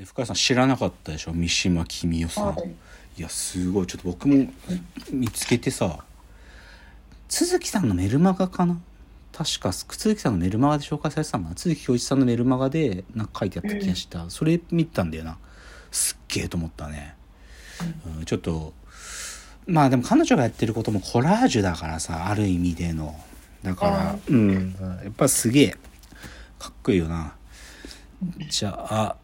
え深谷さん知らなかったでしょ？三島君代さん、はい。いやすごい。ちょっと僕も見つけてさ都築さんのメルマガかな？確か都築さんのメルマガで紹介されてたのかな？都築教一さんのメルマガでなんか書いてあった気がした、それ見たんだよな。すっげえと思ったね、うん、ちょっとまあでも彼女がやってることもコラージュだからさある意味での。だからあうん。やっぱすげえかっこいいよな。じゃあ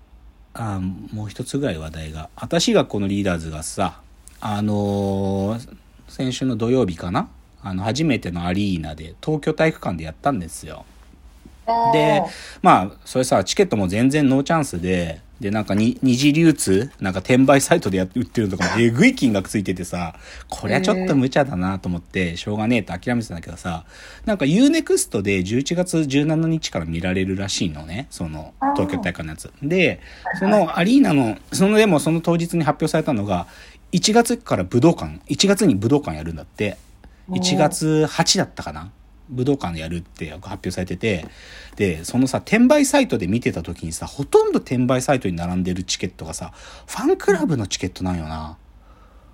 あもう一つぐらい話題が。私がこのリーダーズがさあのー先週の土曜日かな？あの初めてのアリーナで東京体育館でやったんですよ。でまあそれさチケットも全然ノーチャンスででなんかに二次流通なんか転売サイトでやって売ってるのとかも えぐい金額ついててさこりゃちょっと無茶だなと思ってしょうがねえと諦めてたんだけどさなんか UNEXT で11月17日から見られるらしいのねその東京大会のやつ。でそのアリーナのそのでもその当日に発表されたのが1月から武道館1月に武道館やるんだって。1月8だったかな武道館でやるって発表されててでそのさ転売サイトで見てた時にさほとんど転売サイトに並んでるチケットがさファンクラブのチケットなんよな、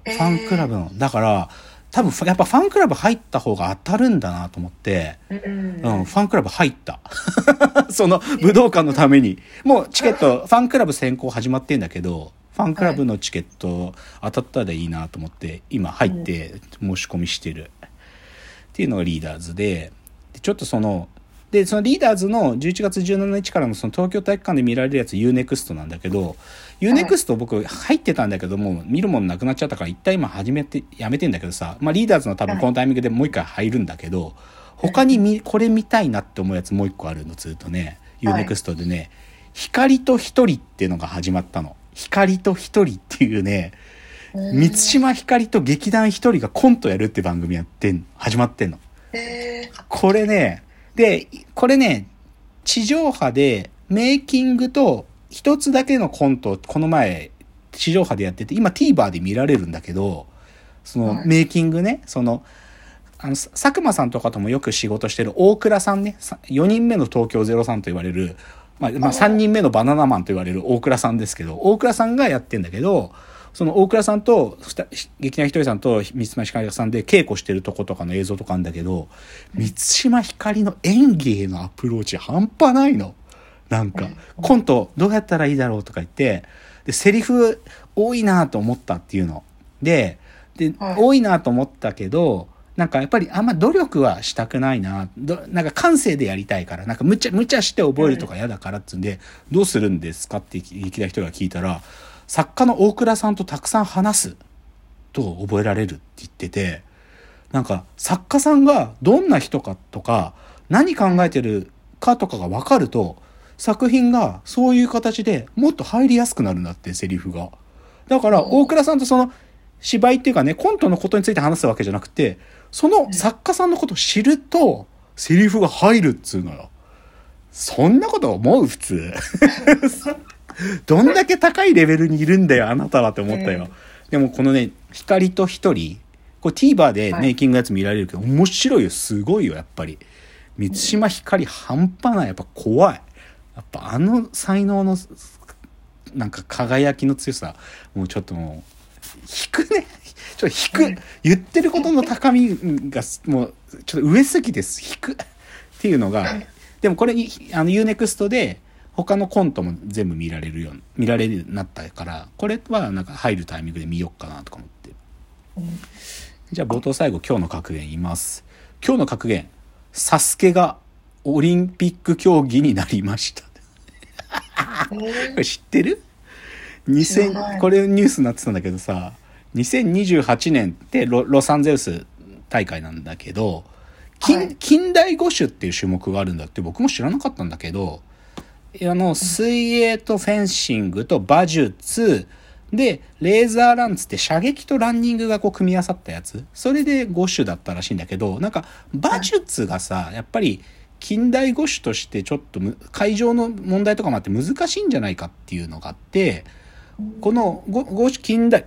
ファンクラブのだから多分やっぱファンクラブ入った方が当たるんだなと思って、うんうん、ファンクラブ入った。その武道館のために。もうチケット、ファンクラブ先行始まってんだけど、ファンクラブのチケット当たったらいいなと思って、今入って申し込みしてる。っていうのがリーダーズで、でちょっとその、で、そのリーダーズの11月17日からのその東京体育館で見られるやつ UNEXT なんだけど、UNEXT 僕入ってたんだけども、見るものなくなっちゃったから一旦今始めて、やめてんだけどさ、まあリーダーズの多分このタイミングでもう一回入るんだけど、他にみこれ見たいなって思うやつもう一個あるのずっとね、はい。UNEXT でね、光と一人っていうのが始まったの。光と一人っていうね、満島ひかりと劇団一人がコントやるって番組やってん、始まってんの。えー。これね、で、これね、地上波でメイキングと一つだけのコントをこの前地上波でやってて、今 TVer で見られるんだけど、そのはい。メイキングね、その、あの、さ佐久間さんとかともよく仕事してる大倉さんね、さ4人目の東京03と言われる、まあ、まあ、3人目のバナナマンと言われる大倉さんですけど、大倉さんがやってんだけど、その大倉さんと、劇団ひとりさんと三島ひかりさんで稽古してるとことかの映像とかあるんだけど、三島ひかりの演技へのアプローチ半端ないの。なんか、コントどうやったらいいだろうとか言って、で、セリフ多いなと思ったっていうの。で、で、はい多いなと思ったけど、なんかやっぱりあんま努力はしたくないな。どなんか感性でやりたいから、なんか無茶、無茶して覚えるとか嫌だからっつうんで、どうするんですかって聞いた人が聞いたら、作家の大倉さんとたくさん話すと覚えられるって言ってて、なんか作家さんがどんな人かとか、何考えてるかとかが分かると、作品がそういう形でもっと入りやすくなるんだって、セリフが。だから、大倉さんとその芝居っていうかね、コントのことについて話すわけじゃなくて、その作家さんのことを知ると、セリフが入るっつうのよ。そんなこと思う？普通。どんだけ高いレベルにいるんだよ、あなたはって思ったよ。でもこのね、光と一人、これ TVer でメイキングのやつ見られるけど、面白いよ、すごいよ、やっぱり。満島ひかり半端ない、やっぱ怖い。やっぱあの才能の、なんか輝きの強さ、もうちょっともう、引くね。ちょっと引く。言ってることの高みが、もう、ちょっと上すぎです。引く。っていうのが、でもこれ、あの UNEXT で、他のコントも全部見られるように、見られるようになったから、これはなんか入るタイミングで見よっかなとか思って。じゃあ冒頭最後今日の格言言います。今日の格言、サスケがオリンピック競技になりました。これ知ってる？知らな ?2000、いこれニュースになってたんだけどさ、2028年ってロロサンゼルス大会なんだけど、近,、はい近代五種っていう種目があるんだって僕も知らなかったんだけど、あの、水泳とフェンシングと馬術、で、レーザーランつって射撃とランニングがこう組み合わさったやつ。それで5種だったらしいんだけど、なんか馬術がさ、やっぱり近代五種としてちょっと会場の問題とかもあって難しいんじゃないかっていうのがあって、この 5, 5種近代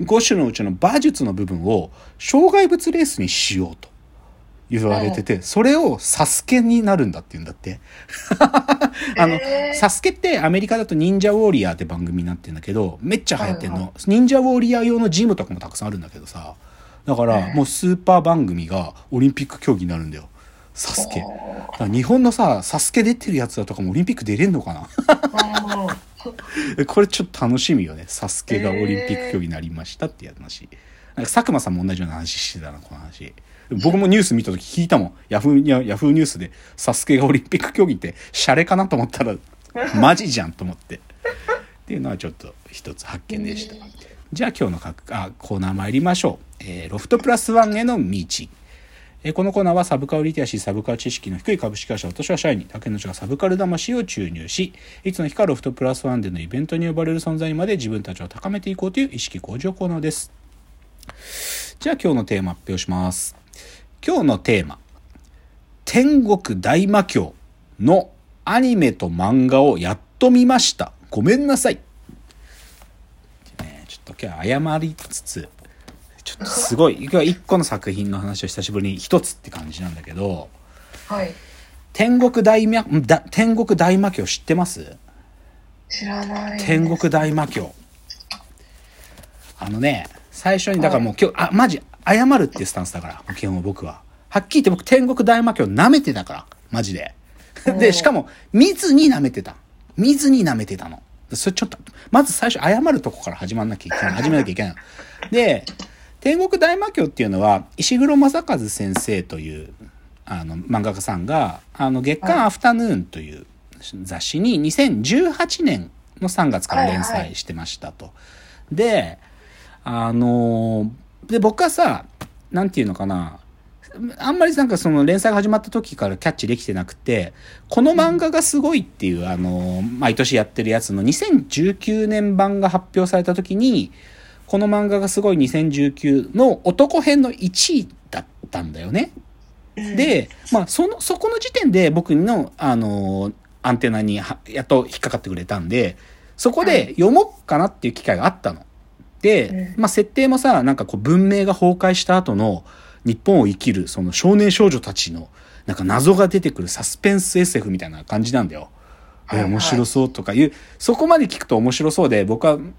5種のうちの馬術の部分を障害物レースにしようと言われてて、それをサスケになるんだって言うんだって。あの、えーサスケってアメリカだと忍者ウォーリアーって番組になってんだけど、めっちゃ流行ってんの。はいは忍者ウォーリアー用のジムとかもたくさんあるんだけどさ。だから、もうスーパー番組がオリンピック競技になるんだよ。サスケ。日本のさ、サスケ出てるやつだとかもオリンピック出れんのかな？うん これちょっと楽しみよね。サスケがオリンピック競技になりましたっていう話。なんか佐久間さんも同じような話してたな、この話。僕もニュース見た時聞いたもん。ヤフーヤヤフーニュースでサスケがオリンピック競技ってシャレかなと思ったら、マジじゃんと思って。っていうのはちょっと一つ発見でした。じゃあ今日のかあコーナー参りましょう。えーロフトプラスワンへの道。えーこのコーナーはサブカルリテラシー、サブカル知識の低い株式会社私は社員に竹野内がサブカル魂を注入し、いつの日かロフトプラスワンでのイベントに呼ばれる存在にまで自分たちを高めていこうという意識向上コーナーです。じゃあ今日のテーマ発表します。今日のテーマ。天国大魔教のアニメと漫画をやっと見ました。ごめんなさい。ねちょっと今日は謝りつつ、ちょっとすごい、今日は一個の作品の話を久しぶりに一つって感じなんだけど、はい。天国大魔、天国大魔教知ってます？知らない。天国大魔教。あのね、最初に、だからもう今日、あ、マジ、謝るっていうスタンスだから、基本僕は。はっきり言って僕天国大魔教舐めてたから、マジで。で、しかも、見ずに舐めてた。見ずに舐めてたの。それちょっと、まず最初謝るとこから始まんなきゃいけない。始めなきゃいけないの。で、天国大魔教っていうのは、石黒正和先生という、あの、漫画家さんが、あの、月刊アフタヌーンという雑誌に2018年の3月から連載してましたと。で、あのーで、僕はさ、なんていうのかな、あんまりなんかその連載が始まった時からキャッチできてなくて、この漫画がすごいっていう、あのー毎年やってるやつの2019年版が発表された時に、この漫画がすごい2019の男編の1位だったんだよね。で、まあ、その、そこの時点で僕の、あのーアンテナにはやっと引っかかってくれたんで、そこで読もうかなっていう機会があったの。で、まあ、設定もさ、なんかこう文明が崩壊した後の日本を生きるその少年少女たちのなんか謎が出てくるサスペンス SF みたいな感じなんだよ。はい面白そうとかいう、そこまで聞くと面白そうで、僕は、ん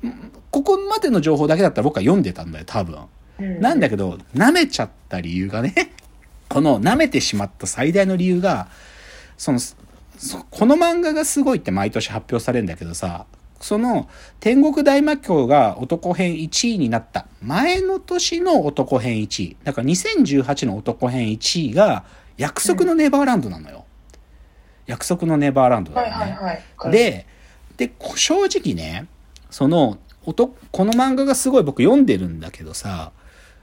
ここまでの情報だけだったら僕は読んでたんだよ、多分。うんなんだけど、舐めちゃった理由がね、この舐めてしまった最大の理由が、その、そこの漫画がすごいって毎年発表されるんだけどさ、その天国大魔教が男編1位になった前の年の男編1位。だから2018の男編1位が約束のネバーランドなのよ。約束のネバーランドだはいよね。はいはい。、で、で、こ正直ね、その、この漫画がすごい僕読んでるんだけどさ、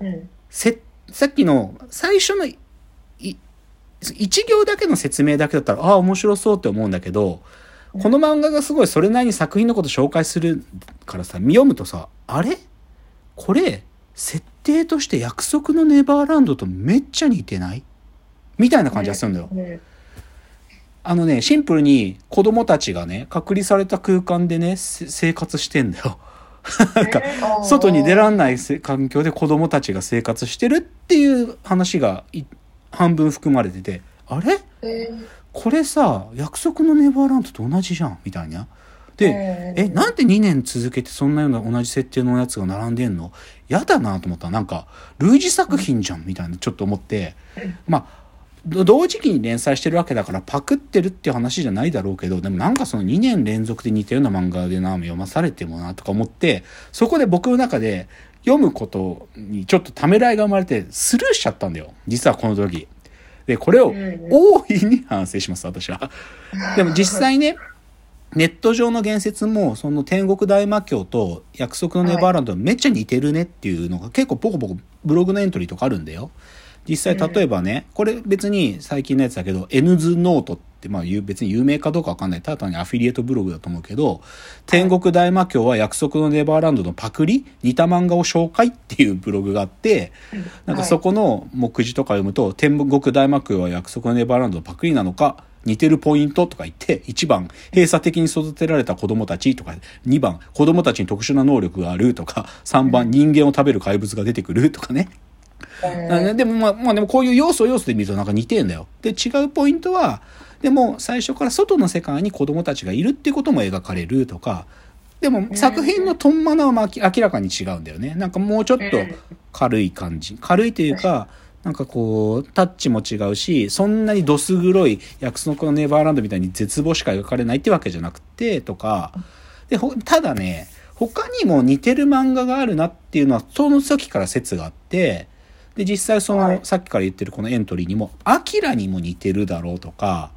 うん。せ、さっきの最初のい、い一行だけの説明だけだったら、ああ、面白そうって思うんだけど、この漫画がすごいそれなりに作品のこと紹介するからさ、読むとさ、あれ？これ、設定として約束のネバーランドとめっちゃ似てない？みたいな感じがするんだよ。うん。あのね、シンプルに子供たちがね、隔離された空間でね、せ生活してんだよ。なんか、外に出らんないせ環境で子供たちが生活してるっていう話がい半分含まれてて、あれ？えこれさ、約束のネバーランドと同じじゃんみたいな。で、ええ、なんで2年続けてそんなような同じ設定のやつが並んでんの？やだなと思ったら、なんか、類似作品じゃんみたいなちょっと思って、まあ、ど同時期に連載してるわけだからパクってるっていう話じゃないだろうけど、でもなんかその2年連続で似たような漫画でな、読まされてもなとか思って、そこで僕の中で読むことにちょっとためらいが生まれてスルーしちゃったんだよ。実はこの時。で、これをうん大いに反省します、私は。でも実際ね、ネット上の言説も、その天国大魔教と約束のネバーランドめっちゃ似てるねっていうのが結構ポコポコブログのエントリーとかあるんだよ。実際例えばね、これ別に最近のやつだけど、N ズノートってまあ有別に有名かどうかわかんない。ただ単にアフィリエイトブログだと思うけど、天国大魔教は約束のネバーランドのパクリ似た漫画を紹介っていうブログがあって、なんかそこの目次とか読むと、天国大魔教は約束のネバーランドのパクリなのか、似てるポイントとか言って、1番、閉鎖的に育てられた子供たちとか、2番、子供たちに特殊な能力があるとか、3番、人間を食べる怪物が出てくるとかね。うんあでもまあ、まあでもこういう要素要素で見るとなんか似てんだよ。で、違うポイントは、でも最初から外の世界に子供たちがいるっていうことも描かれるとか、でも作品のトンマナはまあ明明らかに違うんだよね。なんかもうちょっと軽い感じ。軽いというか、なんかこう、タッチも違うし、そんなにどす黒い約束のネバーランドみたいに絶望しか描かれないってわけじゃなくて、とか、で、ほただね、他にも似てる漫画があるなっていうのは、その時から説があって、で、実際その、はいさっきから言ってるこのエントリーにも、アキラにも似てるだろうとか、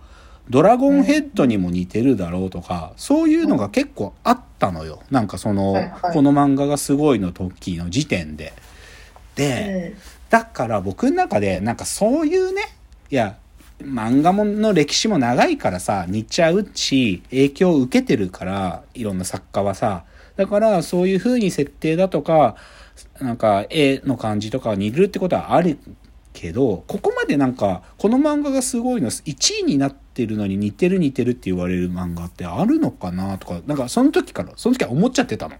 ドラゴンヘッドにも似てるだろうとか、そういうのが結構あったのよ。なんかその、はいはいこの漫画がすごいの時の時点で。で、だから僕の中でなんかそういうねいや漫画もの歴史も長いからさ似ちゃうし影響を受けてるからいろんな作家はさだからそういう風に設定だとかなんか絵の感じとかは似るってことはあるけどここまでなんかこの漫画がすごいの1位になってるのに似てる似てるって言われる漫画ってあるのかなとかなんかその時からその時は思っちゃってたの。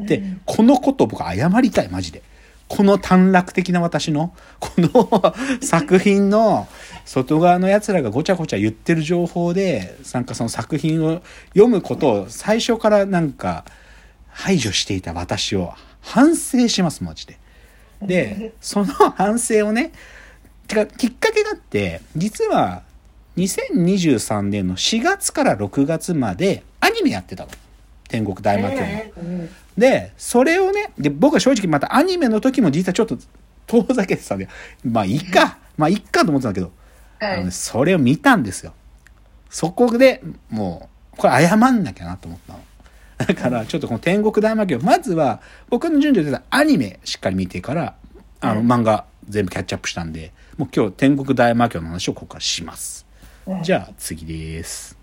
で、うんこのことを僕謝りたい、マジで。この短絡的な私の、この 作品の外側の奴らがごちゃごちゃ言ってる情報で、なんかその作品を読むことを最初からなんか排除していた私を反省します、マジで。で、その反省をね、てか、きっかけがあって、実は2023年の4月から6月までアニメやってたの。天国大魔教の。うんで、それをね、で、僕は正直またアニメの時も実はちょっと遠ざけてたんで、まあいいか、まあいいかと思ってたんだけど、はいあのね、それを見たんですよ。そこでもう、これ謝んなきゃなと思ったの。だから、ちょっとこの天国大魔教、まずは、僕の順序でアニメしっかり見てから、あの、うん漫画全部キャッチアップしたんで、もう今日天国大魔教の話をここからします。うんじゃあ次です。